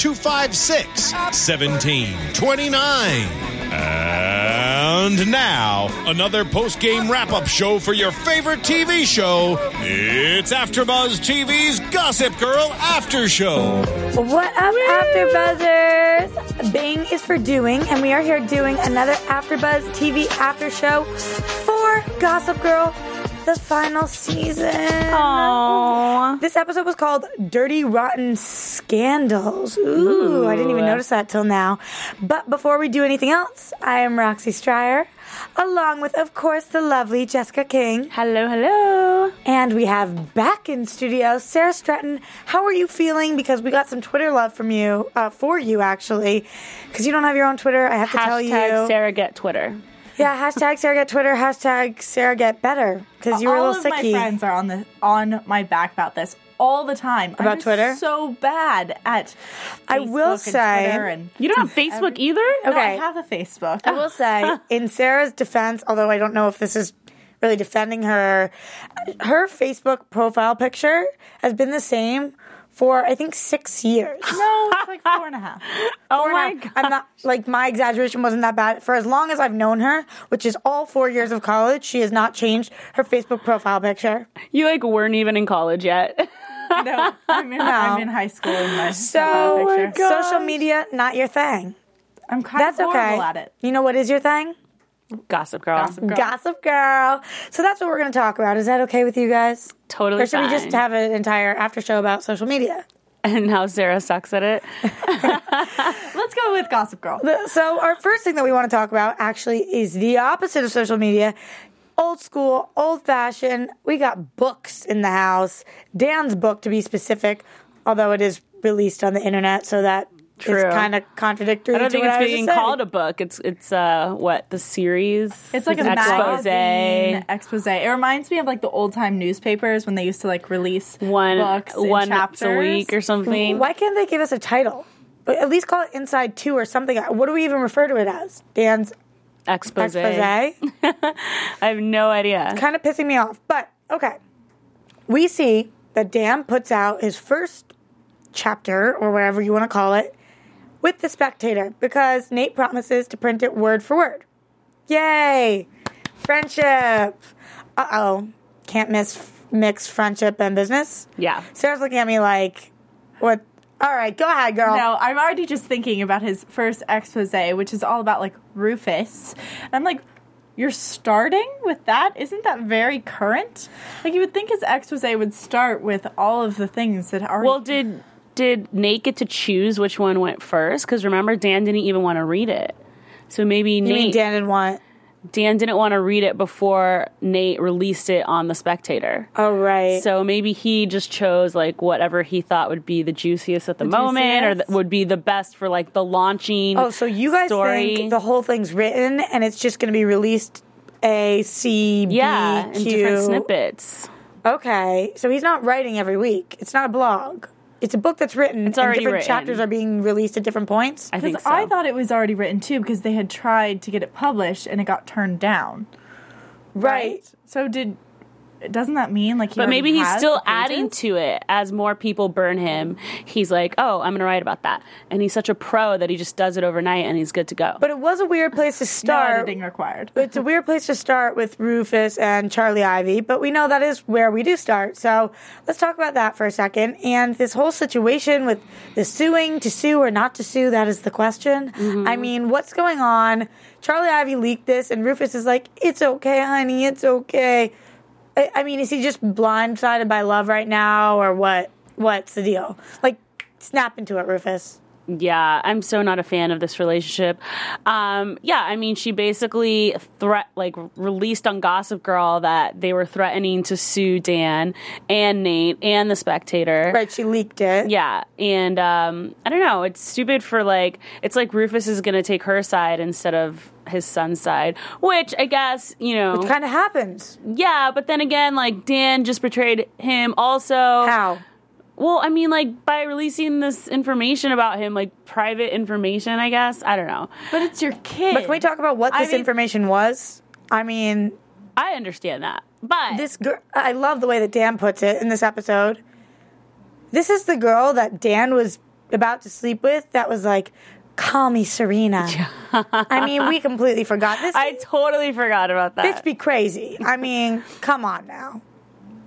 256 1729. And now, another post game wrap up show for your favorite TV show. It's AfterBuzz TV's Gossip Girl After Show. What up, AfterBuzzers? Bing is for doing, and we are here doing another AfterBuzz TV after show for Gossip Girl, the final season. Aww. This episode was called Dirty Rotten Scandals. Ooh, I didn't even notice that till now. But before we do anything else, I am Roxy Stryer, along with, of course, the lovely Jessica King. Hello, hello. And we have back in studio Sarah Stratton. How are you feeling? Because we got some Twitter love from you, uh, for you actually. Because you don't have your own Twitter, I have to tell you. Sarah get Twitter. Yeah, hashtag Sarah get Twitter, hashtag Sarah get better. Because you were a little sicky. all little of sicky. my friends are on the on my back about this all the time. About I'm Twitter? So bad at. I will Facebook and say- Twitter and, You don't have Facebook either? No, Okay. I have a Facebook. I will say, in Sarah's defense, although I don't know if this is really defending her, her Facebook profile picture has been the same for I think six years. no, it's like four and a half. Oh Four my and a half. god. I'm not like my exaggeration wasn't that bad. For as long as I've known her, which is all four years of college, she has not changed her Facebook profile picture. You like weren't even in college yet. No, I'm in, I'm in high school in my So profile picture. social media, not your thing. I'm kind That's of horrible okay. at it. You know what is your thing? Gossip girl. Gossip Girl. Gossip girl. So that's what we're going to talk about. Is that okay with you guys? Totally Or should we just have an entire after show about social media? And how Sarah sucks at it. Let's go with Gossip Girl. So our first thing that we want to talk about actually is the opposite of social media. Old school, old fashioned. We got books in the house. Dan's book, to be specific, although it is released on the internet, so that is True. kind of contradictory. I don't to think what it's I being called a book. It's it's uh what the series. It's like an expose. magazine expose. It reminds me of like the old time newspapers when they used to like release One books in one chapters. a week or something. Why can't they give us a title? At least call it Inside Two or something. What do we even refer to it as? Dan's Expose. expose. I have no idea. kind of pissing me off. But okay, we see that Dan puts out his first chapter or whatever you want to call it with the Spectator because Nate promises to print it word for word. Yay! Friendship. Uh oh, can't miss mix friendship and business. Yeah. Sarah's looking at me like, what? All right, go ahead, girl. No, I'm already just thinking about his first expose, which is all about like Rufus. And I'm like, you're starting with that? Isn't that very current? Like you would think his expose would start with all of the things that are Well, did did Nate get to choose which one went first? Because remember, Dan didn't even want to read it. So maybe you Nate Dan didn't want? Dan didn't want to read it before Nate released it on the Spectator. Oh right. So maybe he just chose like whatever he thought would be the juiciest at the, moment, or th- would be the best for like the launching. Oh, so you guys story. think the whole thing's written and it's just going to be released A, C, B, yeah, Q? different snippets. Okay, so he's not writing every week. It's not a blog. It's a book that's written. It's already and different written. chapters are being released at different points. I think Because so. I thought it was already written too because they had tried to get it published and it got turned down. right. So did doesn't that mean like he but maybe he's has still adding to it as more people burn him. He's like, oh, I'm going to write about that, and he's such a pro that he just does it overnight and he's good to go. But it was a weird place to no start. editing required. it's a weird place to start with Rufus and Charlie Ivy, but we know that is where we do start. So let's talk about that for a second. And this whole situation with the suing to sue or not to sue, that is the question. Mm-hmm. I mean, what's going on? Charlie Ivy leaked this, and Rufus is like, it's okay, honey, it's okay. I, I mean, is he just blindsided by love right now, or what? What's the deal? Like, snap into it, Rufus. Yeah, I'm so not a fan of this relationship. Um, yeah, I mean, she basically threat like released on Gossip Girl that they were threatening to sue Dan and Nate and the Spectator. Right? She leaked it. Yeah, and um, I don't know. It's stupid for like it's like Rufus is going to take her side instead of his son's side, which I guess you know. It kind of happens. yeah, but then again, like Dan just betrayed him. Also, How? well, I mean, like by releasing this information about him, like private information, I guess. I don't know. But it's your kid. But can we talk about what I this mean- information was? I mean, I understand that, but this girl. I love the way that Dan puts it in this episode. This is the girl that Dan was about to sleep with. That was like, "Call me Serena." I mean, we completely forgot this. I totally forgot about that. Bitch be crazy. I mean, come on now.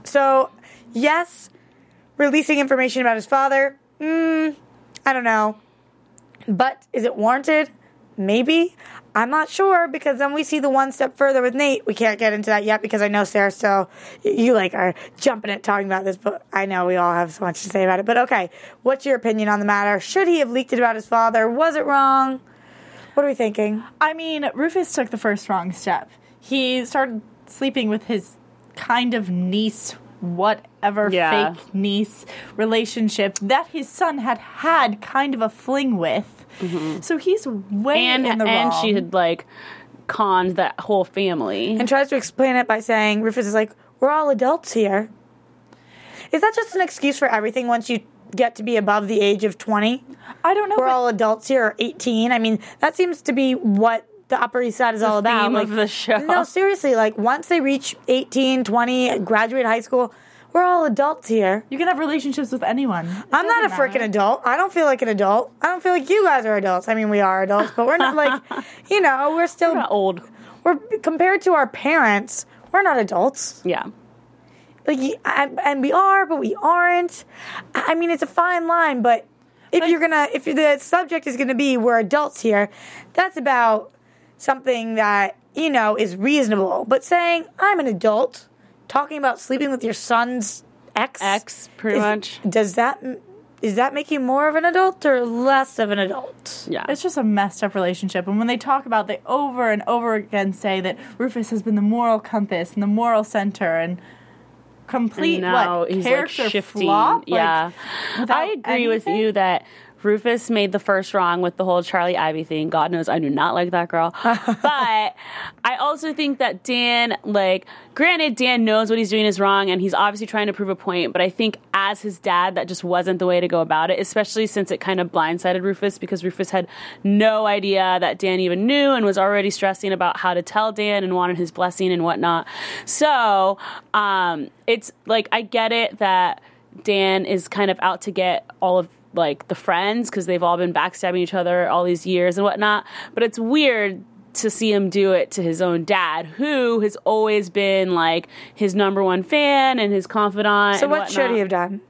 So, yes, releasing information about his father, mm, I don't know. But is it warranted? Maybe. I'm not sure because then we see the one step further with Nate. We can't get into that yet because I know Sarah still, you, you like are jumping at talking about this, but I know we all have so much to say about it. But okay, what's your opinion on the matter? Should he have leaked it about his father? Was it wrong? What are we thinking? I mean, Rufus took the first wrong step. He started sleeping with his kind of niece, whatever Yeah. fake niece relationship that his son had had kind of a fling with. Mm-hmm. So he's way and in the and wrong. she had like conned that whole family. and tries to explain it by saying Rufus is like, "We're all adults here." Is that just an excuse for everything once you get to be above the age of 20? I don't know. We're all adults here or 18. I mean, that seems to be what the Upper East Side is all about. theme like, of the show. No, seriously, like once they reach 18, 20, graduate high school, we're all adults here. you can have relationships with anyone. It I'm not a freaking adult. I don't feel like an adult. I don't feel like you guys are adults. I mean, we are adults, but we're not like, you know, we're still We're not old. we're compared to our parents. We're not adults. Yeah. Like, I- and we are, but we aren't. I I mean, it's a fine line. But if you're gonna, if the subject is gonna be we're adults here, that's about something that you know is reasonable. But saying I'm an adult, talking about sleeping with your son's ex, Ex, pretty is- much. Does that does that make you more of an adult or less of an adult? Yeah. It's just a messed up relationship. And when they talk about, they over and over again say that Rufus has been the moral compass and the moral center and complete And now what he's character like shifting. flop. Yeah, without I agree with you that Rufus made the first wrong with the whole Charlie Ivy thing. God knows I do not like that girl, but I also think that Dan, like, granted, Dan knows what he's doing is wrong, and he's obviously trying to prove a point. But I think as his dad, that just wasn't the way to go about it, especially since it kind of blindsided Rufus because Rufus had no idea that Dan even knew and was already stressing about how to tell Dan and wanted his blessing and whatnot. So um, it's like I get it that Dan is kind of out to get all of like the friends because they've all been backstabbing each other all these years and whatnot. But it's weird to see him do it to his own dad, who has always been like his number one fan and his confidant. So and what should he have done?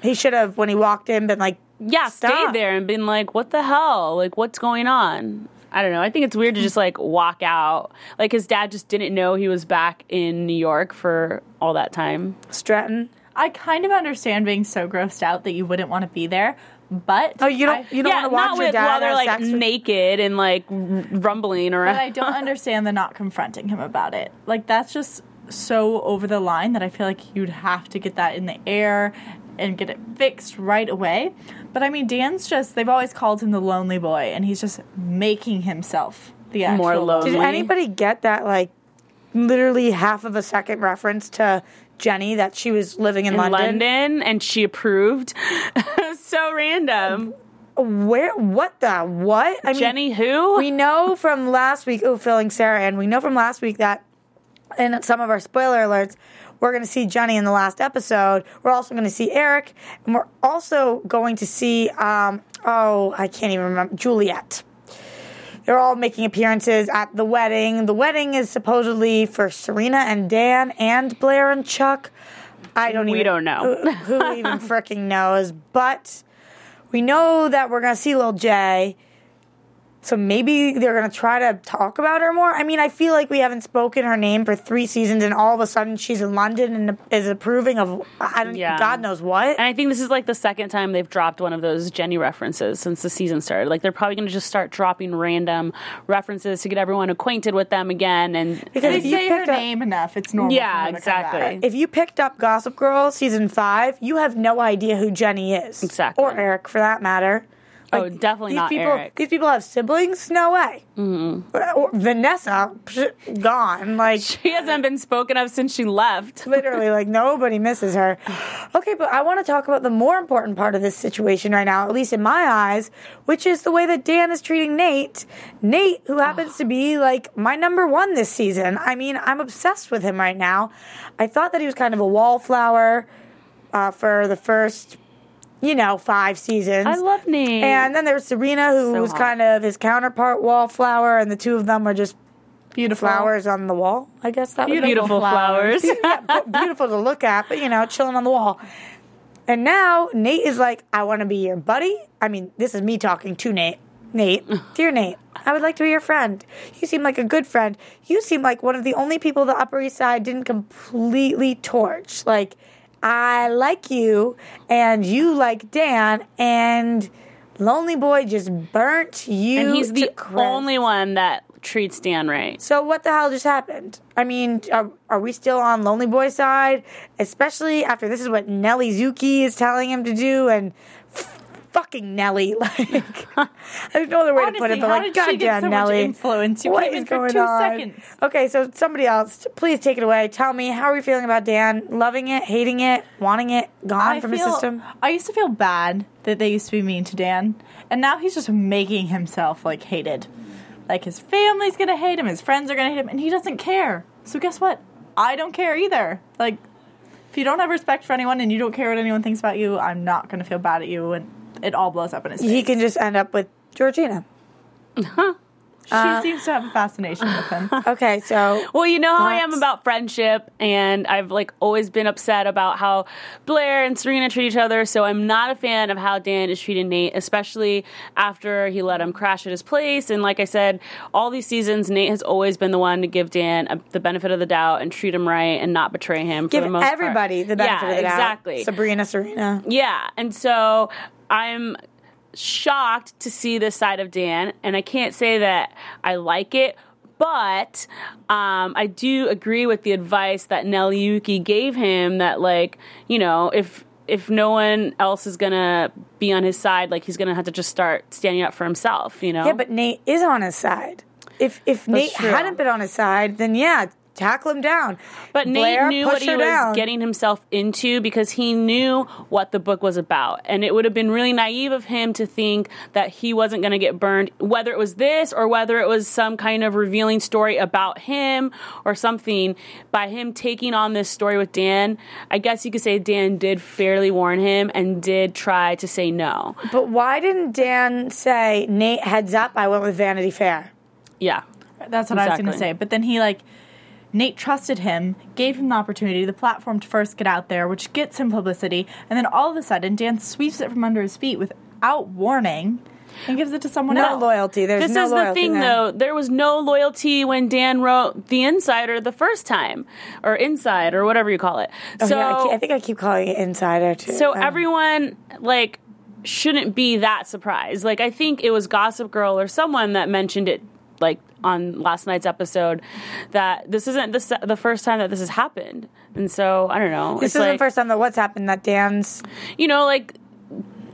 He should have when he walked in been like, Yeah, Stop. stayed there and been like, "What the hell? Like, what's going on?" I don't know. I think it's weird to just like walk out. Like his dad just didn't know he was back in New York for all that time. Stratton. I kind of understand being so grossed out that you wouldn't want to be there, but Oh, you don't you don't yeah, want to watch your dad while they're like with- naked and like rumbling around. But I don't understand the not confronting him about it. Like that's just so over the line that I feel like you'd have to get that in the air and get it fixed right away. But I mean, Dan's just they've always called him the lonely boy and he's just making himself the actual More lonely. Did anybody get that like literally half of a second reference to Jenny that she was living in, in London? London, and she approved. so random. Where? What the? What? I mean, Jenny, who? we know from last week. Oh, filling Sarah, and we know from last week that in some of our spoiler alerts, we're going to see Jenny in the last episode. We're also going to see Eric, and we're also going to see. Um, oh, I can't even remember Juliet. They're all making appearances at the wedding. The wedding is supposedly for Serena and Dan and Blair and Chuck. I don't We even don't know. who, who even freaking knows, but we know that we're gonna see Lil J. So maybe they're going to try to talk about her more. I mean, I feel like we haven't spoken her name for three seasons, and all of a sudden she's in London and is approving of I don't, Yeah. God knows what. And I think this is like the second time they've dropped one of those Jenny references since the season started. Like they're probably going to just start dropping random references to get everyone acquainted with them again. And Because They if you say her up- name enough, it's normal. Yeah, for her to come back. exactly. If you picked up Gossip Girl season five, you have no idea who Jenny is. Exactly. Or Eric, for that matter. Oh, definitely these not people, Eric. These people have siblings? No way. Mm-hmm. Vanessa, psh, gone. Like, she hasn't been spoken of since she left. literally, like, nobody misses her. Okay, but I want to talk about the more important part of this situation right now, at least in my eyes, which is the way that Dan is treating Nate. Nate, who happens to be, like, my number one this season. I mean, I'm obsessed with him right now. I thought that he was kind of a wallflower uh, for the first, you know, five seasons. I love Nate. And then there was Serena, who So was hot. kind of his counterpart, wallflower, and the two of them were just Beautiful flowers on the wall. I guess that would be Beautiful flowers. yeah, beautiful to look at, but you know, chilling on the wall. And now Nate is like, I want to be your buddy. I mean, this is me talking to Nate. Nate, dear Nate, I would like to be your friend. You seem like a good friend. You seem like one of the only people the Upper East Side didn't completely torch. Like, I like you, and you like Dan, and Lonely Boy just burnt you. and he's the only one that treats Dan right. So what the hell just happened? I mean, are, are we still on Lonely Boy side? Especially after this is what Nelly Yuki is telling him to do, and fucking Nelly, like there's no other way to put it, but how like, did she get goddamn so much Nelly, influence? You what came is in for going two on? seconds. Okay, so somebody else, please take it away. Tell me how are you feeling about Dan? Loving it, hating it, wanting it, gone I from feel, his system? I used to feel bad that they used to be mean to Dan, and now he's just making himself like hated. Like his family's gonna hate him, his friends are gonna hate him, and he doesn't care. So guess what? I don't care either. Like, if you don't have respect for anyone and you don't care what anyone thinks about you, I'm not gonna feel bad at you, and it all blows up in his face. He can just end up with Georgina. She uh, seems to have a fascination with him. Okay, so Well, you know how I am about friendship, and I've like always been upset about how Blair and Serena treat each other. So I'm not a fan of how Dan is treating Nate, especially after he let him crash at his place. And like I said, all these seasons, Nate has always been the one to give Dan a, the benefit of the doubt and treat him right and not betray him. For give the most part. everybody the benefit yeah, of the doubt. Exactly. Sabrina, Serena. Yeah, and so I'm shocked to see this side of Dan, and I can't say that I like it. But um, I do agree with the advice that Nelly Yuki gave him that, like, you know, if if no one else is gonna be on his side, like he's gonna have to just start standing up for himself, you know? Yeah, but Nate is on his side. If if Nate true. hadn't been on his side, then yeah, tackle him down. But Blair, Nate knew what he her was down. getting himself into because he knew what the book was about. And it would have been really naive of him to think that he wasn't going to get burned, whether it was this or whether it was some kind of revealing story about him or something. By him taking on this story with Dan, I guess you could say Dan did fairly warn him and did try to say no. But why didn't Dan say Nate heads up? I went with Vanity Fair. Yeah. That's what I was going to say. But then he like Nate trusted him, gave him the opportunity, the platform to first get out there, which gets him publicity, and then all of a sudden Dan sweeps it from under his feet without warning and gives it to someone No else. No loyalty. There's This no is the thing, there. though. There was no loyalty when Dan wrote The Insider the first time, or Inside, or whatever you call it. Oh, so, yeah, I, keep- I think I keep calling it Insider too. so Um, everyone like shouldn't be that surprised. Like I think it was Gossip Girl or someone that mentioned it, like on last night's episode, that this isn't the the first time that this has happened. And so I don't know. this isn't like, the first time that what's happened that Dan's. you know, like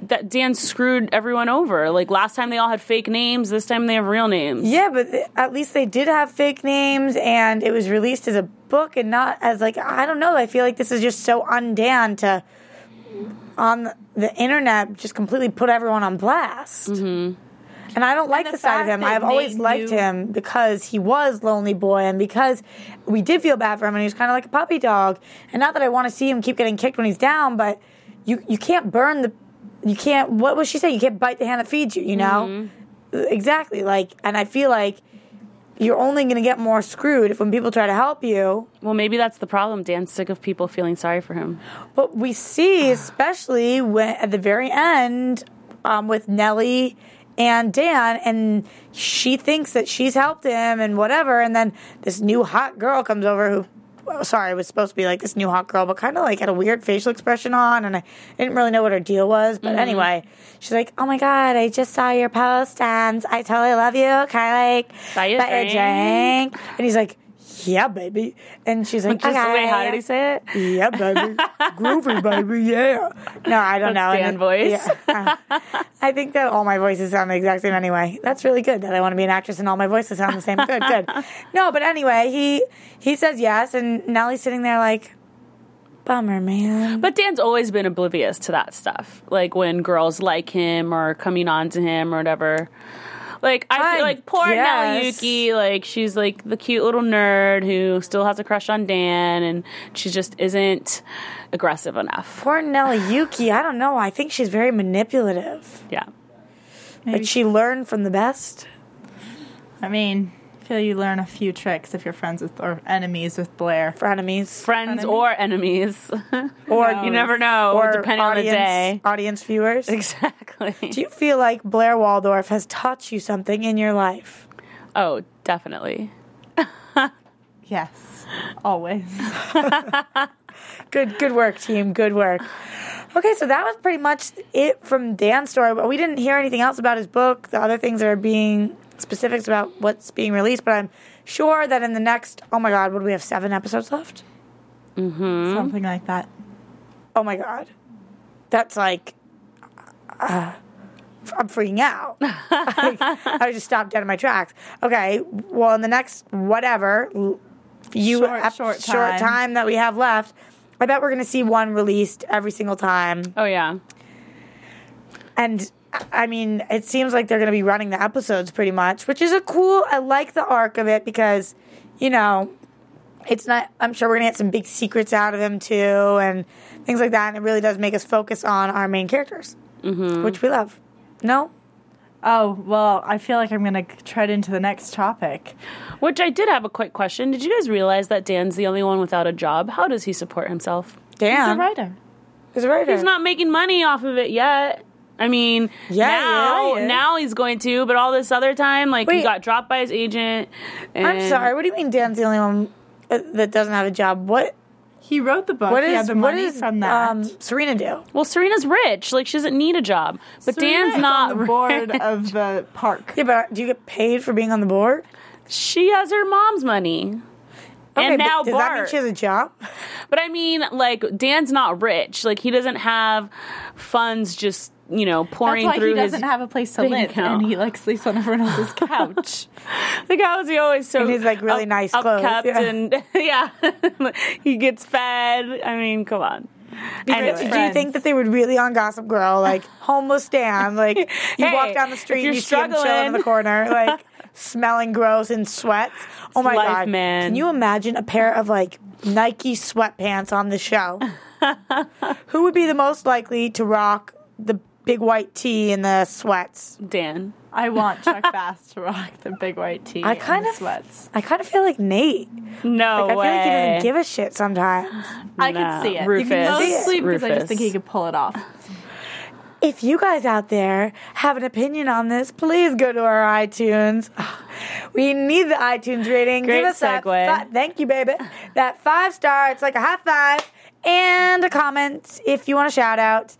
that Dan screwed everyone over. Like last time they all had fake names. This time they have real names. Yeah, but at least they did have fake names, and it was released as a book and not as like I don't know. I feel like this is just so undan to on the internet just completely put everyone on blast. Mm-hmm. And I don't like the the, side of him. I've always liked knew- him because he was lonely boy, and because we did feel bad for him, and he was kind of like a puppy dog. And not that I want to see him keep getting kicked when he's down, but you you can't burn the you can't. What was she saying? You can't bite the hand that feeds you. You know exactly like, and I feel like you're only going to get more screwed if when people try to help you. Well, maybe that's the problem. Dan's sick of people feeling sorry for him. But we see, especially when at the very end, um, with Nelly and Dan, and she thinks that she's helped him and whatever. And then this new hot girl comes over who. well, Sorry, it was supposed to be like this new hot girl, but kind of like had a weird facial expression on, and I didn't really know what her deal was. But mm-hmm. anyway, she's like, "Oh my god, I just saw your post, and I totally love you. Can I like Buy you a drink?" drink?" And he's like, "Yeah, baby." And she's like, Just okay. wait, how did he say it? Yeah, baby. Groovy, baby. Yeah. No, I don't know. Dan voice. yeah. Uh, I think that all my voices sound the exact same anyway. That's really good that I want to be an actress and all my voices sound the same. Good, good. No, but anyway, he he says yes, and Nelly's sitting there like, bummer, man. But Dan's always been oblivious to that stuff. Like when girls like him or coming on to him or whatever. Like I I feel like poor Nelly guess. Yuki, like she's like the cute little nerd who still has a crush on Dan and she just isn't aggressive enough. Poor Nelly Yuki. I don't know. I think she's very manipulative. Yeah. Like she learned from the best. I mean, I feel you learn a few tricks if you're friends with or enemies with Blair. Frenemies. Friends Enemy? or enemies. Or you never know, or depending on the day. audience viewers. Exactly. Do you feel like Blair Waldorf has taught you something in your life? oh, definitely. Yes, always. Good, good work, team. Good work. Okay, so that was pretty much it from Dan's story. But we didn't hear anything else about his book. The other things that are being specifics about what's being released. But I'm sure that in the next, oh my God, would we have? Seven episodes left. Something like that. Oh my God, that's like, uh, I'm freaking out. I just stopped dead in my tracks. Okay, well, in the next whatever l- few Short- ep- short short time. time that we have left, I bet we're gonna see one released every single time. Oh yeah. And I mean, it seems like they're going to be running the episodes pretty much, which is a cool. I like the arc of it because, you know, it's not. I'm sure we're going to get some big secrets out of him too, and things like that. And it really does make us focus on our main characters, mm-hmm. which we love. No, Oh, well, I feel like I'm going to tread into the next topic. Which I did have a quick question. Did you guys realize that Dan's the only one without a job? How does he support himself? Dan, He's a writer. he's a writer. He's not making money off of it yet. I mean, Yeah, now yeah, he now he's going to, but all this other time, like he got dropped by his agent. And I'm sorry. What do you mean Dan's the only one uh, that doesn't have a job? What? He wrote the book. What he is had the what money is from that. um, Serena do? Well, Serena's rich; like she doesn't need a job. But Serena Dan's is not. on the board rich. of the park. Yeah, but do you get paid for being on the board? She has her mom's money. Okay, and now does that mean she has a job? But I mean, like Dan's not rich. Like he doesn't have funds just you know pouring That's why through he doesn't his. have a place to live, account. and he like sleeps on everyone else's couch. Like how is he always so And he's, like, really up- nice clothes, upkept yeah. and yeah, he gets fed. I mean, come on. Anyway. do you think that they would really on Gossip Girl, like homeless Dan, like you Hey, walk down the street you're and you see him chilling in the corner, like smelling gross and sweats. Oh my life, god, man. Can you imagine a pair of like Nike sweatpants on the show? Who would be the most likely to rock the big white tee and the sweats? Dan. I want Chuck Bass to rock the big white tee I kind the of sweats. I kind of feel like Nate. No Like, I feel like he doesn't give a shit sometimes. I No, could see it. Rufus. Mostly because I just think he could pull it off. If you guys out there have an opinion on this, please go to our iTunes. We need the iTunes rating. Great Give us that segue. fi- thank you, baby. That five star. It's like a high five and a comment if you want a shout out.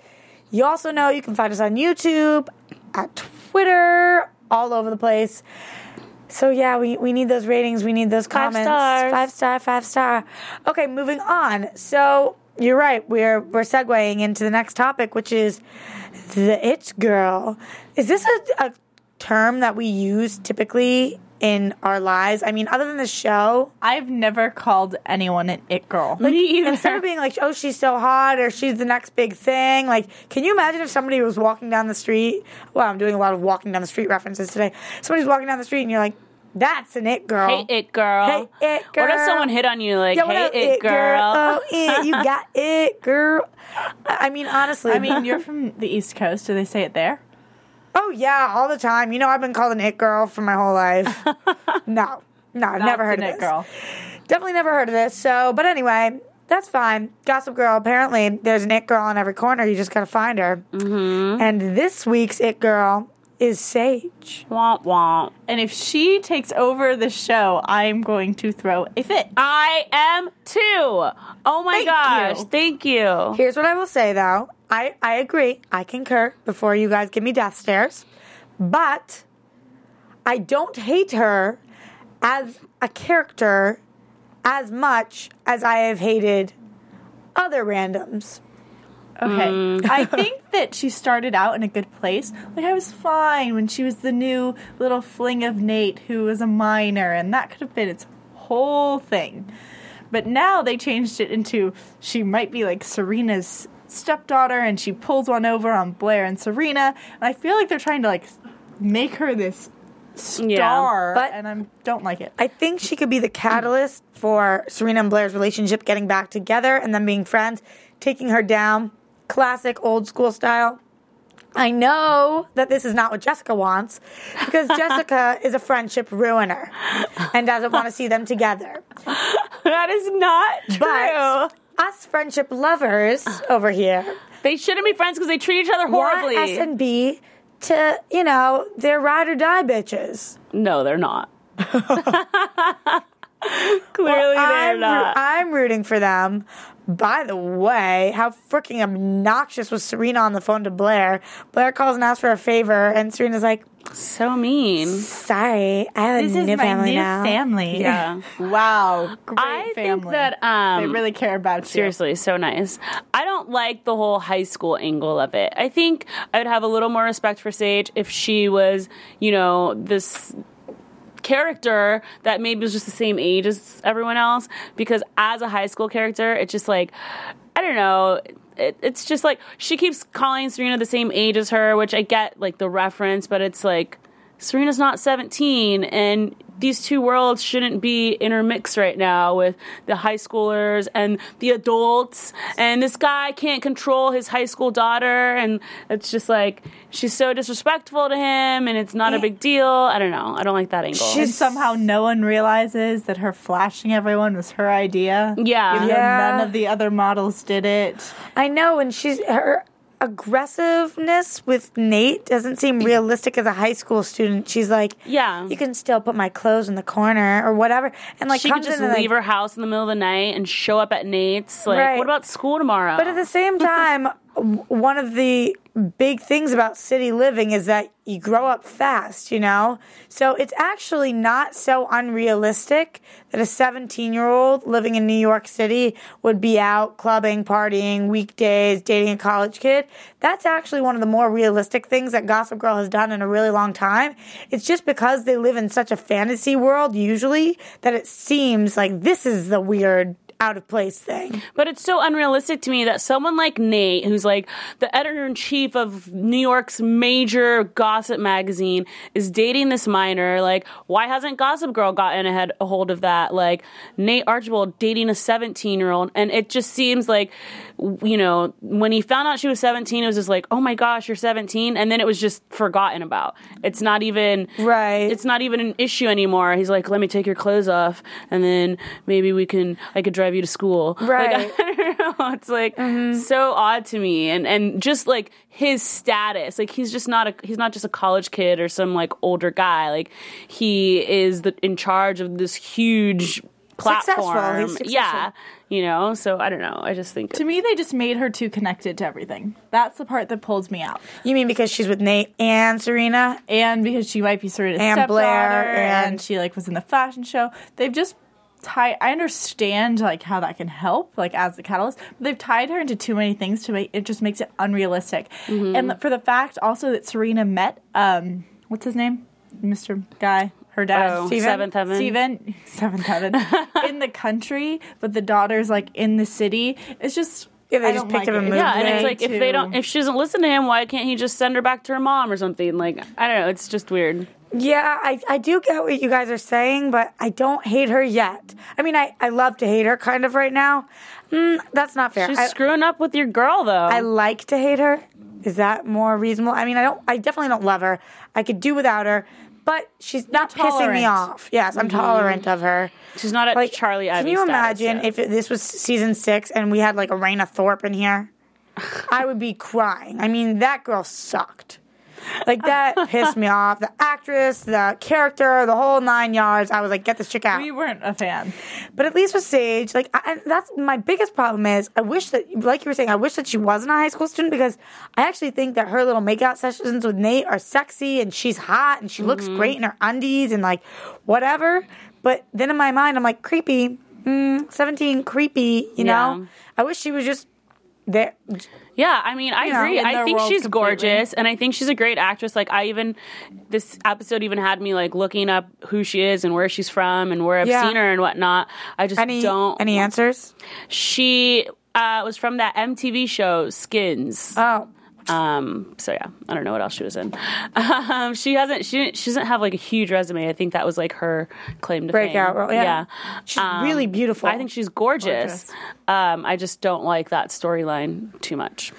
You also know you can find us on YouTube, at Twitter, all over the place. So yeah, we, we need those ratings. We need those Five comments. stars. Five star, five star. Okay, moving on. So you're right. We're we're segueing into the next topic, which is the it girl. Is this a, a term that we use typically in our lives? I mean, other than the show, I've never called anyone an it girl. Me either. instead of being like, "Oh, she's so hot," or "She's the next big thing," like, can you imagine if somebody was walking down the street? Well, I'm doing a lot of walking down the street references today. Somebody's walking down the street, and you're like, "That's an it girl." Hey, it girl. Hey, it girl. What if someone hit on you like, Yeah, hey, up, it girl? Oh, it, you got it, girl. I mean, honestly, I mean, you're from the East Coast. Do they say it there? Oh yeah, all the time. You know, I've been called an it girl for my whole life. no, no, I've never heard That's of an this. it girl. Definitely never heard of this. So, but anyway, that's fine. Gossip Girl. Apparently, there's an it girl on every corner. You just gotta find her. Mm-hmm. And this week's it girl is Sage. Womp womp. And if she takes over the show, I'm going to throw a fit. I am too. Oh my Thank gosh. you. Thank you. Here's what I will say though. I, I agree. I concur before you guys give me death stares. But I don't hate her as a character as much as I have hated other randoms. Okay. Mm. I think that she started out in a good place. Like, I was fine when she was the new little fling of Nate who was a minor, and that could have been its whole thing. But now they changed it into she might be like Serena's stepdaughter, and she pulls one over on Blair and Serena. And I feel like they're trying to, like, make her this star, But- and I don't like it. I think she could be the catalyst for Serena and Blair's relationship getting back together and them being friends, taking her down, classic old school style. I know that this is not what Jessica wants because Jessica is a friendship ruiner and doesn't want to see them together. That is not true. But us friendship lovers over here they shouldn't be friends because they treat each other horribly. S and B to, you know, they're ride or die bitches. no, they're not. Clearly, they're I'm, not. I'm rooting for them. By the way, how freaking obnoxious was Serena on the phone to Blair? Blair calls and asks for a favor, and Serena's like, so mean. "Sorry, I have This a is new my family new now." family. Yeah. wow. Great I family. think that um, they really care about you. Seriously, so nice. I don't like the whole high school angle of it. I think I would have a little more respect for Sage if she was, you know, this character that maybe was just the same age as everyone else. Because as a high school character, it's just like, I don't know. It, it's just like she keeps calling Serena the same age as her, which I get like the reference, but it's like Serena's not 17 and these two worlds shouldn't be intermixed right now with the high schoolers and the adults and this guy can't control his high school daughter and it's just like she's so disrespectful to him and it's not a big deal i don't know i don't like that angle And somehow no one realizes that her flashing everyone was her idea. Yeah. Even Yeah. none of the other models did it. I know, and she's her aggressiveness with Nate doesn't seem realistic as a high school student. She's like, Yeah. you can still put my clothes in the corner or whatever," and like she could just leave like, her house in the middle of the night and show up at nate's like Right. what about school tomorrow But at the same time, one of the big things about city living is that you grow up fast, you know? So it's actually not so unrealistic that a 17 year old living in New York City would be out clubbing, partying, weekdays, dating a college kid. That's actually one of the more realistic things that Gossip Girl has done in a really long time. It's just because they live in such a fantasy world, usually, that it seems like this is the weird, out of place thing. But it's so unrealistic to me that someone like Nate, who's like the editor in chief of New York's major gossip magazine, is dating this minor. Like, why hasn't Gossip Girl gotten ahead a hold of that? Like Nate Archibald dating a 17 year old, and it just seems like, you know, when he found out she was 17, it was just like, oh my gosh, you're 17, and then it was just forgotten about. It's not even Right. It's not even an issue anymore. He's like, let me take your clothes off, and then maybe we can. I could drive you to school. Right. Like, I don't know. It's like mm-hmm. so odd to me, and and just like his status, like he's just not a he's not just a college kid or some like older guy. Like he is the, in charge of this huge Successful. platform. He's successful. Yeah, you know. So I don't know. I just think To me, they just made her too connected to everything. That's the part that pulls me out. You mean because she's with Nate and Serena? And because she might be Serena's And stepdaughter, Blair, and- and she like was in the fashion show. They've just tied. I understand like how that can help, like as the catalyst. But they've tied her into too many things to make it just makes it unrealistic. Mm-hmm. And for the fact also that Serena met um what's his name, Mr. Guy, her dad, oh, Steven? seventh heaven. Steven, seventh heaven, in the country, but the daughter's like in the city. It's just Yeah, they I just don't picked like up a it. movie. Yeah, and it's Way like if they don't, if she doesn't listen to him, why can't he just send her back to her mom or something? Like I don't know. It's just weird. Yeah, I, I do get what you guys are saying, but I don't hate her yet. I mean, I, I love to hate her kind of right now. Mm, that's not fair. She's I, screwing up with your girl though. I like to hate her. Is that more reasonable? I mean, I don't. I definitely don't love her. I could do without her, but she's not pissing me off. Yes, I'm mm-hmm. tolerant of her. She's not at Like, Charlie. Can you imagine yet. if it, this was season six and we had like a Raina Thorpe in here? I would be crying. I mean, that girl sucked. Like that pissed me off. The actress, the character, the whole nine yards. I was like, get this chick out. We weren't a fan. But at least with Sage, like I, and that's my biggest problem is I wish that, like you were saying, I wish that she wasn't a high school student because I actually think that her little makeout sessions with Nate are sexy and she's hot and she looks Mm-hmm. great in her undies and like whatever. But then in my mind, I'm like creepy, mm, seventeen, creepy. You know, I wish she was just Yeah, I mean, I You know, agree. I think she's completely. gorgeous, and I think she's a great actress. Like, I even this episode even had me like looking up who she is and where she's from and where I've Yeah. seen her and whatnot. I just Any don't. any answers? She uh, was from that MTV show Skins. Oh, Um, so yeah, I don't know what else she was in. Um, she hasn't. She didn't, she doesn't have like a huge resume. I think that was like her claim to breakout fame. role. Yeah, she's Um, really beautiful. I think she's gorgeous. Gorgeous. Um, I just don't like that storyline too much.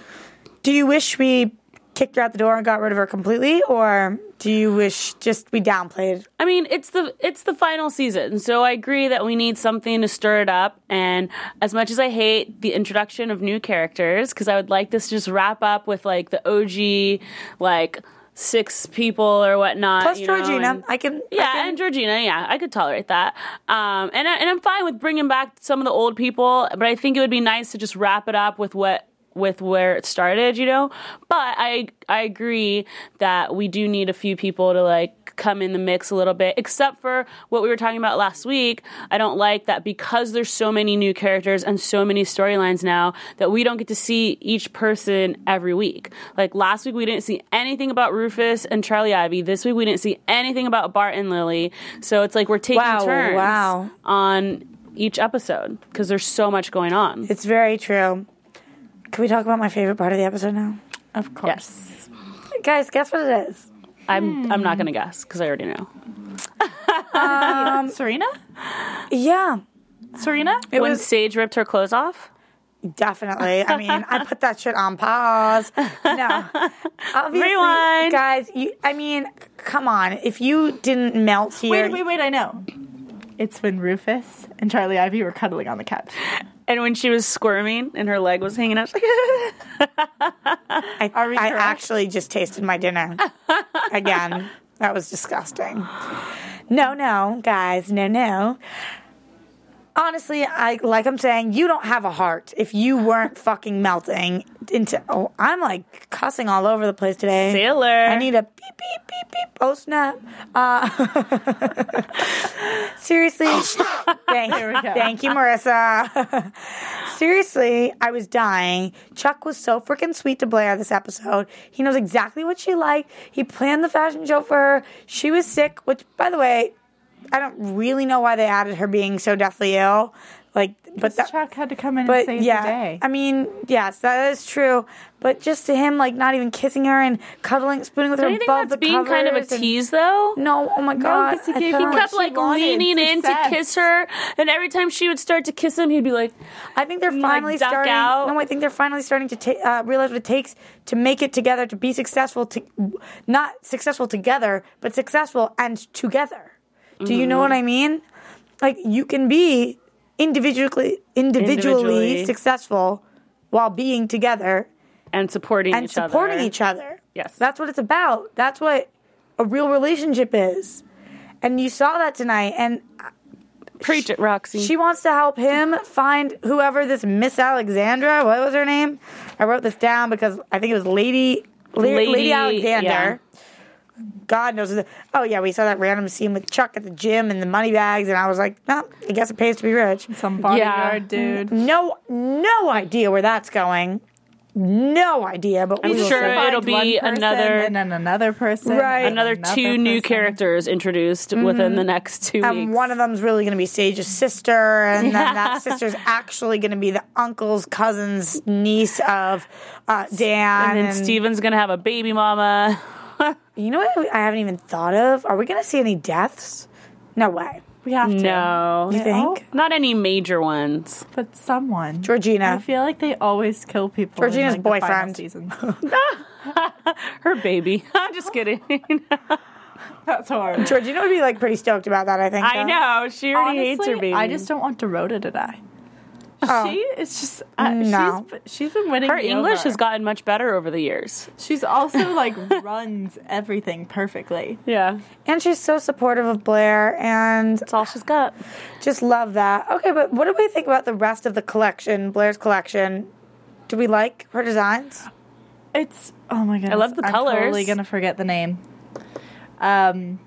Do you wish we kicked her out the door and got rid of her completely, or do you wish just we downplayed? I mean, it's the it's the final season, so I agree that we need something to stir it up. And as much as I hate the introduction of new characters, because I would like this to just wrap up with like the OG, like six people or whatnot. Plus you know, Georgina, and- I can. I yeah, can- and Georgina, yeah, I could tolerate that. Um, and I, and I'm fine with bringing back some of the old people, but I think it would be nice to just wrap it up with what with where it started, you know. But I I agree that we do need a few people to like come in the mix a little bit. Except for what we were talking about last week, I don't like that because there's so many new characters and so many storylines now that we don't get to see each person every week. Like last week we didn't see anything about Rufus and Charlie Ivy. This week we didn't see anything about Bart and Lily. So it's like we're taking Wow, turns wow. on each episode because there's so much going on. It's very true. Can we talk about my favorite part of the episode now? Of course. Yes. Guys, guess what it is? I'm I'm not gonna guess because I already know. Um, Serena? Yeah, Serena? it when was Sage ripped her clothes off. definitely. I mean, I put that shit on pause. No, obviously, Rewind. guys. You, I mean, come on. If you didn't melt here, Wait, wait, wait, I know. It's when Rufus and Charlie Ivy were cuddling on the couch. And when she was squirming and her leg was hanging out, she's like, I, Are we I correct? actually just tasted my dinner again. That was disgusting. No, no, guys, no, no. Honestly, I like I'm saying, you don't have a heart if you weren't fucking melting into. Oh, I'm like cussing all over the place today. Sailor. I need a beep beep beep beep. Oh snap! Uh, seriously, thank, There thank you, Marissa. seriously, I was dying. Chuck was so freaking sweet to Blair this episode. He knows exactly what she liked. He planned the fashion show for her. She was sick, which, by the way, I don't really know why they added her being so deathly ill. Like, but that, Chuck had to come in and but save yeah, the day. I mean, yes, that is true. But just to him, like not even kissing her and cuddling, spooning with her you think above that's the being kind of a covers and- tease, though? No, oh my god, 'cause he I gave- he He kept like leaning in to kiss her, and every time she would start to kiss him, he'd be like, I think they're finally duck starting. out. No, I think they're finally starting to ta- uh, realize what it takes to make it together, to be successful, to not successful together, but successful and together. Do you know Mm-hmm. what I mean? Like you can be individually individually, Individually. successful while being together and supporting and each supporting other. each other. Yes. That's what it's about. That's what a real relationship is. And you saw that tonight and Preach it, Roxy. she wants to help him find whoever this Miss Alexandra, what was her name? I wrote this down because I think it was Lady Lady, Lady- Alexander. God knows. Oh yeah, we saw that random scene with Chuck at the gym and the money bags, and I was like, no, I guess it pays to be rich. Some bodyguard dude. No, no idea where that's going. No idea, but I'm we will sure see. it'll be person another- and then another person, Right. and Another two new characters introduced within the next two And weeks. one of them's really going to be Sage's sister, and then that sister's actually going to be the uncle's cousin's niece of uh, Dan. and then Steven's gonna have a baby mama. You know what I haven't even thought of? Are we going to see any deaths? No way. We have to. No, You think? not any major ones. But someone. Georgina. I feel like they always kill people. Georgina's in, like, the final boyfriend. seasons. Her baby. I'm just kidding. That's hard. Georgina would be like pretty stoked about that, I think. I though. know she already hates her Honestly, baby. I just don't want Dorota to die. She is just uh, No. she's she's been winning. Her me English over. has gotten much better over the years. She's also like runs everything perfectly. Yeah. And she's so supportive of Blair and That's all she's got. just love that. Okay, but what do we think about the rest of the collection, Blair's collection? Do we like her designs? It's oh my god! I love the I'm colors. totally gonna forget the name. Um,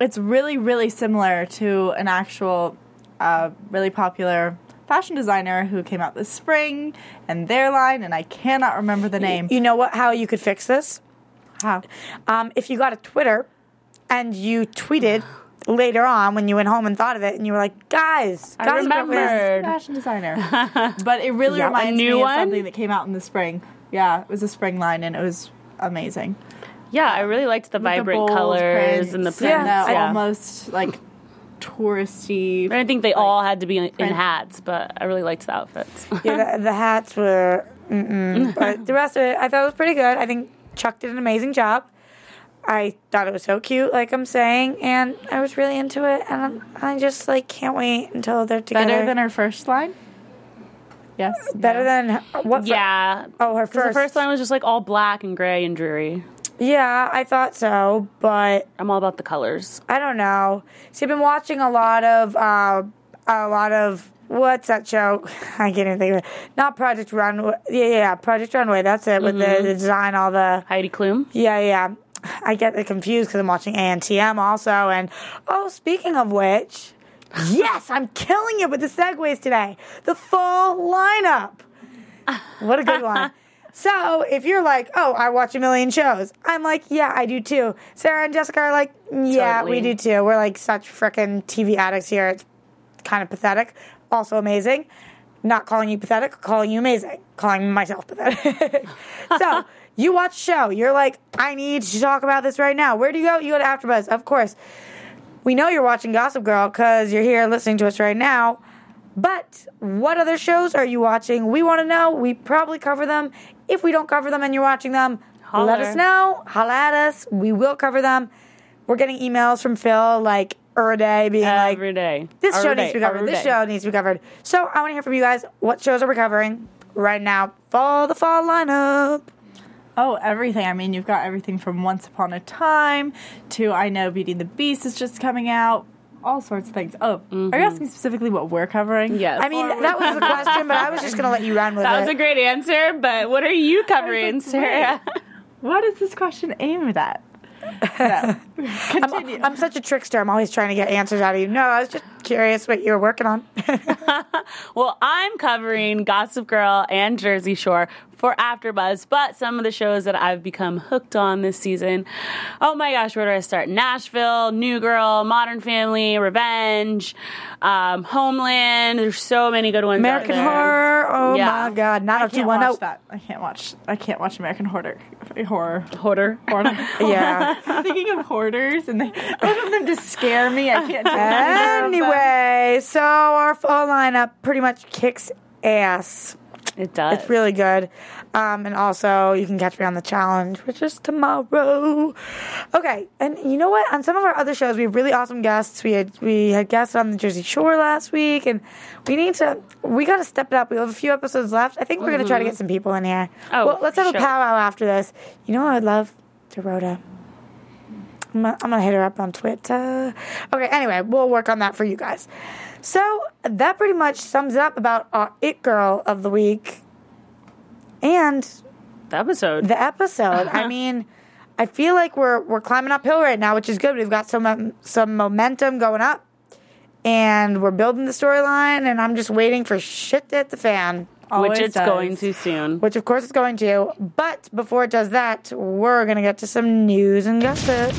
it's really really similar to an actual, uh, really popular fashion designer who came out this spring and their line, and I cannot remember the name. You know what? How you could fix this? How? Um, if you got a Twitter and you tweeted later on when you went home and thought of it, and you were like, "Guys, I Gossip remembered. fashion designer. but it really Yeah, reminds new me one? of something that came out in the spring. Yeah, it was a spring line, and it was amazing. Yeah, I really liked the With vibrant bold colors and the prints prints. and the yeah. almost like touristy. I think they all had to be in, in hats, but I really liked the outfits. yeah, the, the hats were, mm-mm. but the rest of it, I thought was pretty good. I think Chuck did an amazing job. I thought it was so cute, like I'm saying, and I was really into it. And I'm, I just like can't wait until they're together. Better than her first line. Yes. better No. than her- what? fir- yeah. Oh, her first. the first line was just like all black and gray and dreary. Yeah, I thought so, but I'm all about the colors. I don't know. See, I've been watching a lot of uh, a lot of what's that show? I can't even think of it. Not Project Runway. Yeah, yeah, yeah. Project Runway. That's it. With the, the design, all the Heidi Klum. yeah, yeah. I get confused because I'm watching ANTM also. And oh, speaking of which, yes, I'm killing it with the segues today. The fall lineup. What a good one. So if you're like, oh, I watch a million shows, I'm like, yeah, I do too. Sarah and Jessica are like, yeah, we do too. We're like such freaking TV addicts here. It's kind of pathetic. Also amazing. Not calling you pathetic, calling you amazing. Calling myself pathetic. so you watch a show. You're like, I need to talk about this right now. Where do you go? You go to AfterBuzz, of course. We know you're watching Gossip Girl because you're here listening to us right now. But what other shows are you watching? We want to know. We probably cover them. If we don't cover them and you're watching them, let us know. Holla at us. We will cover them. We're getting emails from Phil like er a day being like, Every day. this show Every needs to be covered. Every This day. show needs to be covered. So I want to hear from you guys. What shows are we covering right now? Fall the fall lineup. Oh, everything. I mean, you've got everything from Once Upon a Time to I Know Beauty and the Beast is just coming out. All sorts of things. Oh, are you mm-hmm. asking specifically what we're covering? Yes. I mean, that was the question, but I was just going to let you run with that it. That was a great answer, but what are you covering, like, Sarah? What is this question aimed at? No. Continue. I'm, I'm such a trickster. I'm always trying to get answers out of you. No, I was just curious what you were working on. Well, I'm covering Gossip Girl and Jersey Shore for AfterBuzz, but some of the shows that I've become hooked on this season. Oh my gosh, where do I start? Nashville, New Girl, Modern Family, Revenge, um, Homeland. There's so many good ones. American out there. Horror. Oh Yeah. my God. I can't watch that. I can't watch. I can't watch American Hoarder horror. Hoarder. Horror. Yeah. I'm thinking of hoarders, and they, I want them to scare me. I can't. Do either. Anyway, so our fall lineup pretty much kicks ass. It does. It's really good. Um, and also, you can catch me on the challenge, which is tomorrow. Okay, and you know what? On some of our other shows, we have really awesome guests. We had we had guests on the Jersey Shore last week, and we need to we got to step it up. We have a few episodes left. I think we're gonna try to get some people in here. Oh, well, let's have sure. a powwow after this. You know what I'd love? Dorota. I'm gonna, I'm gonna hit her up on Twitter. Okay, anyway, we'll work on that for you guys. So that pretty much sums it up about our It Girl of the week and the episode. the episode. I mean, I feel like we're we're climbing uphill right now, which is good. We've got some um, some momentum going up, and we're building the storyline. And I'm just waiting for shit to hit the fan, Always which it's does. going to soon. which of course it's going to. But before it does that, we're gonna get to some news and gossip.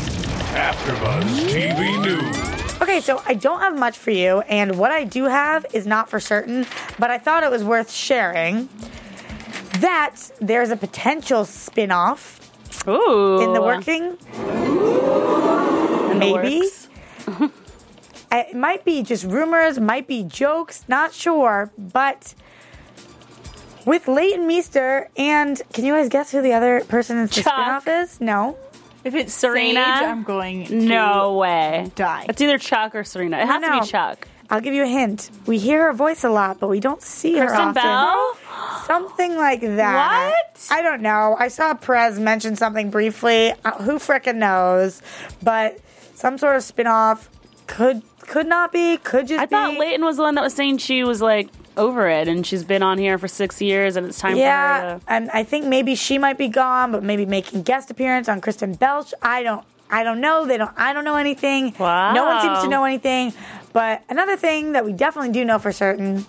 AfterBuzz TV News. Okay, so I don't have much for you, and what I do have is not for certain, but I thought it was worth sharing that there's a potential spin off in the working. In maybe. I- It might be just rumors, might be jokes, not sure, but with Leighton Meester and can you guys guess who the other person in the Chuck. spin-off is? No. If it's Serena? Sage, I'm going to No way. die. It's either Chuck or Serena. It has to be Chuck. I'll give you a hint. We hear her voice a lot, but we don't see her Kristen often. Bell? Something like that. What? I don't know. I saw Perez mention something briefly. Uh, who frickin' knows? But some sort of spin-off could could not be. Could just I be. thought Leighton was the one that was saying she was like over it and she's been on here for six years and it's time for Yeah, her to. and I think maybe she might be gone, but maybe making guest appearance on Kristen Bell. I don't. I don't know. They don't. I don't know anything. Wow. No one seems to know anything. But another thing that we definitely do know for certain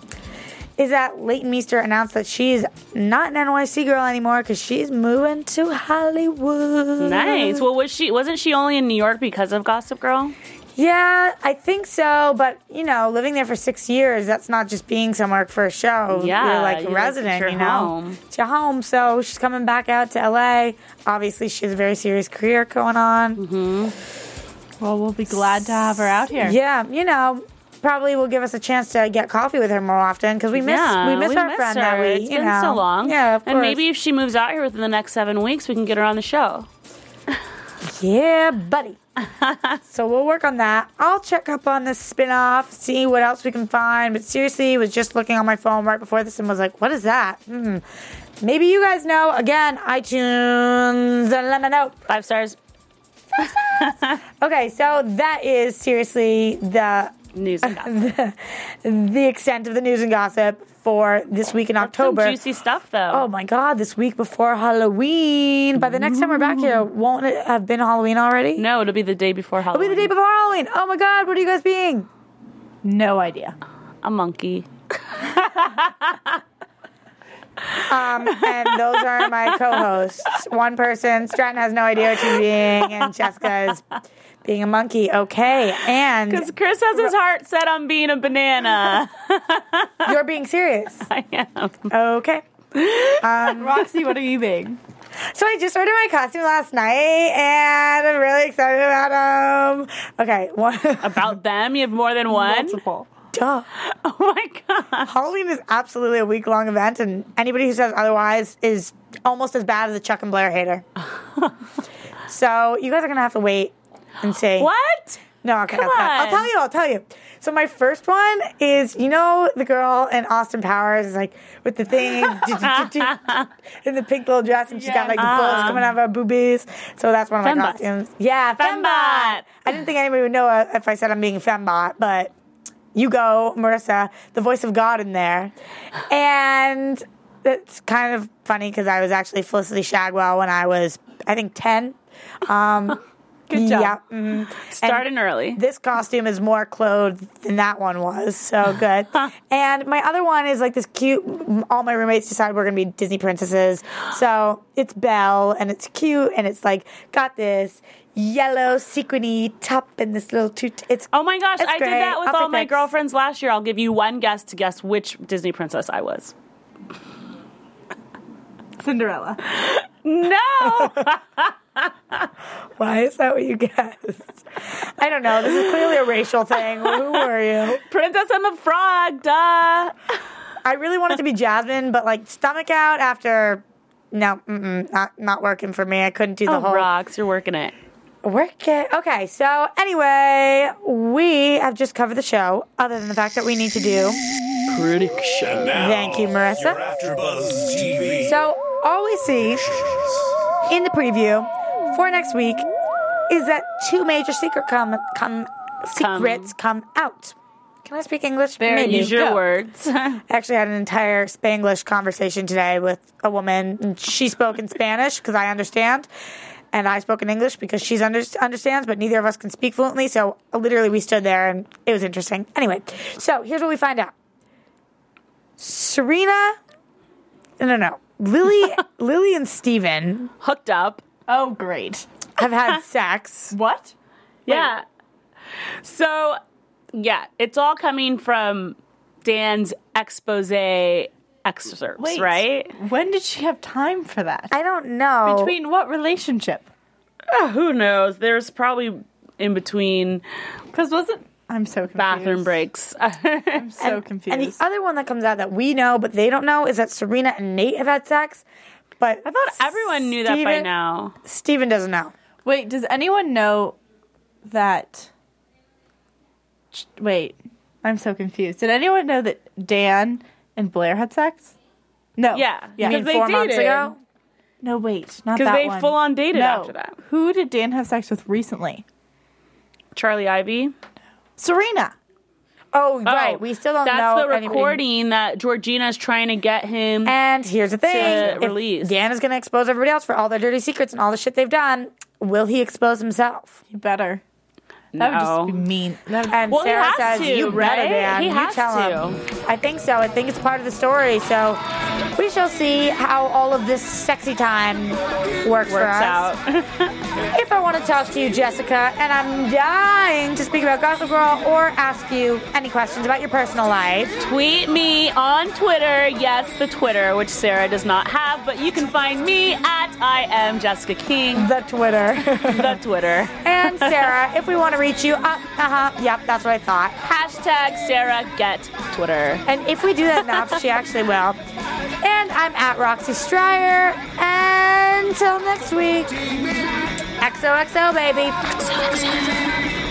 is that Leighton Meester announced that she's not an NYC girl anymore because she's moving to Hollywood. Nice. Well, was she? Wasn't she only in New York because of Gossip Girl? Yeah, I think so. But you know, living there for six years, that's not just being somewhere for a show. Yeah, you're like a like, resident. your you know, home. it's your home. So she's coming back out to LA. Obviously, she has a very serious career going on. Mm-hmm. Well, we'll be glad to have her out here. Yeah, you know. Probably will give us a chance to get coffee with her more often because we miss yeah, we miss our miss friend her. that we It's you been know so long. yeah and maybe if she moves out here within the next seven weeks, we can get her on the show. Yeah, buddy. so we'll work on that. I'll check up on this spin-off, see what else we can find. But seriously, was just looking on my phone right before this and was like, what is that? Hmm. Maybe you guys know. Again, iTunes, let me know. Five stars. Okay, so that is seriously the News and gossip. the extent of the news and gossip for this week in October. Some juicy stuff, though. Oh my god, this week before Halloween. By the next time we're back here, won't it have been Halloween already? No, it'll be the day before It'll Halloween. be the day before Halloween. Oh my god, what are you guys being? No idea. A monkey. Um, and those are my co-hosts. One person, Stratton has no idea what she's being, and Jessica is being a monkey. Okay, and Because Chris has his heart set on being a banana. you're being serious. I am. Okay. Um, Roxy, what are you being? So I just ordered my costume last night, and I'm really excited about them. Okay, one. About them, you have more than one. Multiple. Duh. Oh my god. Halloween is absolutely a week long event, and anybody who says otherwise is almost as bad as a Chuck and Blair hater. so you guys are gonna have to wait and see. What? No, okay, Come I'll, tell, I'll tell you. I'll tell you. So my first one is, you know, the girl in Austin Powers is like with the thing in the pink little dress, and she's got like the bullets coming out of her boobies. So that's one of my Fembot. costumes. Yeah, fembot. Fembot. I didn't think anybody would know uh, if I said I'm being fembot, but you go, Marissa, the voice of God in there, and it's kind of funny because I was actually Felicity Shagwell when I was, I think, ten. Um, Good job. Yeah. mhm. Starting early. This costume is more clothed than that one was, so good. and my other one is like this cute. All my roommates decided we're gonna be Disney princesses, so it's Belle, and it's cute, and it's like got this yellow sequiny top and this little toot. It's Oh my gosh, It's I did that with I'll all my pics. girlfriends last year. I'll give you one guess to guess which Disney princess I was. Cinderella. No! why is that what you guessed? I don't know. This is clearly a racial thing. Who were you? Princess and the Frog, duh! I really wanted to be Jasmine, but like stomach out after. No, mm-mm, not not working for me. I couldn't do the Oh, whole rocks, you're working it. Work it. Okay, so anyway, we have just covered the show, other than the fact that we need to do. And now, Thank you, Marissa. Your AfterBuzz TV. So, all we see in the preview for next week is that two major secret come, come, secrets come out. Can I speak English? There Maybe. Use your go. words. I actually had an entire Spanglish conversation today with a woman. And she spoke in Spanish because I understand, and I spoke in English because she under- understands, but neither of us can speak fluently. So literally, we stood there and it was interesting. Anyway, so here's what we find out: Serena, no, no, Lily, Lily, and Steven Hooked up. Oh, great. I've had sex. What? Yeah. So, yeah, it's all coming from Dan's expose excerpts, Wait. right? When did she have time for that? I don't know. Between what relationship? Uh, who knows? There's probably in between Because wasn't I'm so confused. bathroom breaks. I'm so confused. and the other one that comes out that we know but they don't know is that Serena and Nate have had sex. But I thought everyone knew that by now. Steven doesn't know. Wait, does anyone know that? Wait, I'm so confused. Did anyone know that Dan and Blair had sex? No. Yeah. Yeah. You mean they four months dated. ago? No, wait, not 'Cause that Because they one. full-on dated No. after that. Who did Dan have sex with recently? Charlie Ivy. Serena. Oh, Oh, right. We still don't That's know. the anybody- recording that Georgina's trying to get him. And here's the thing: to if release. Dan is going to expose everybody else for all their dirty secrets and all the shit they've done. Will he expose himself? You better. That would just be mean. That would- And Well, he Sarah has says, to, "You better, right? Dan. He you has tell to. him." I think so. I think it's part of the story. So we shall see how all of this sexy time works, for us. out. If I want to talk to you, Jessica, and I'm dying to speak about Gossip Girl or ask you any questions about your personal life, Tweet me on Twitter. Yes, the Twitter, which Sarah does not have, but you can find me at I am Jessica King. the Twitter. The Twitter. and Sarah, if we want to reach you, uh huh, yep, that's what I thought. Hashtag Sarah get Twitter. And if we do that enough, she actually will. And I'm at Roxy Stryer. Until next week. XOXO, baby.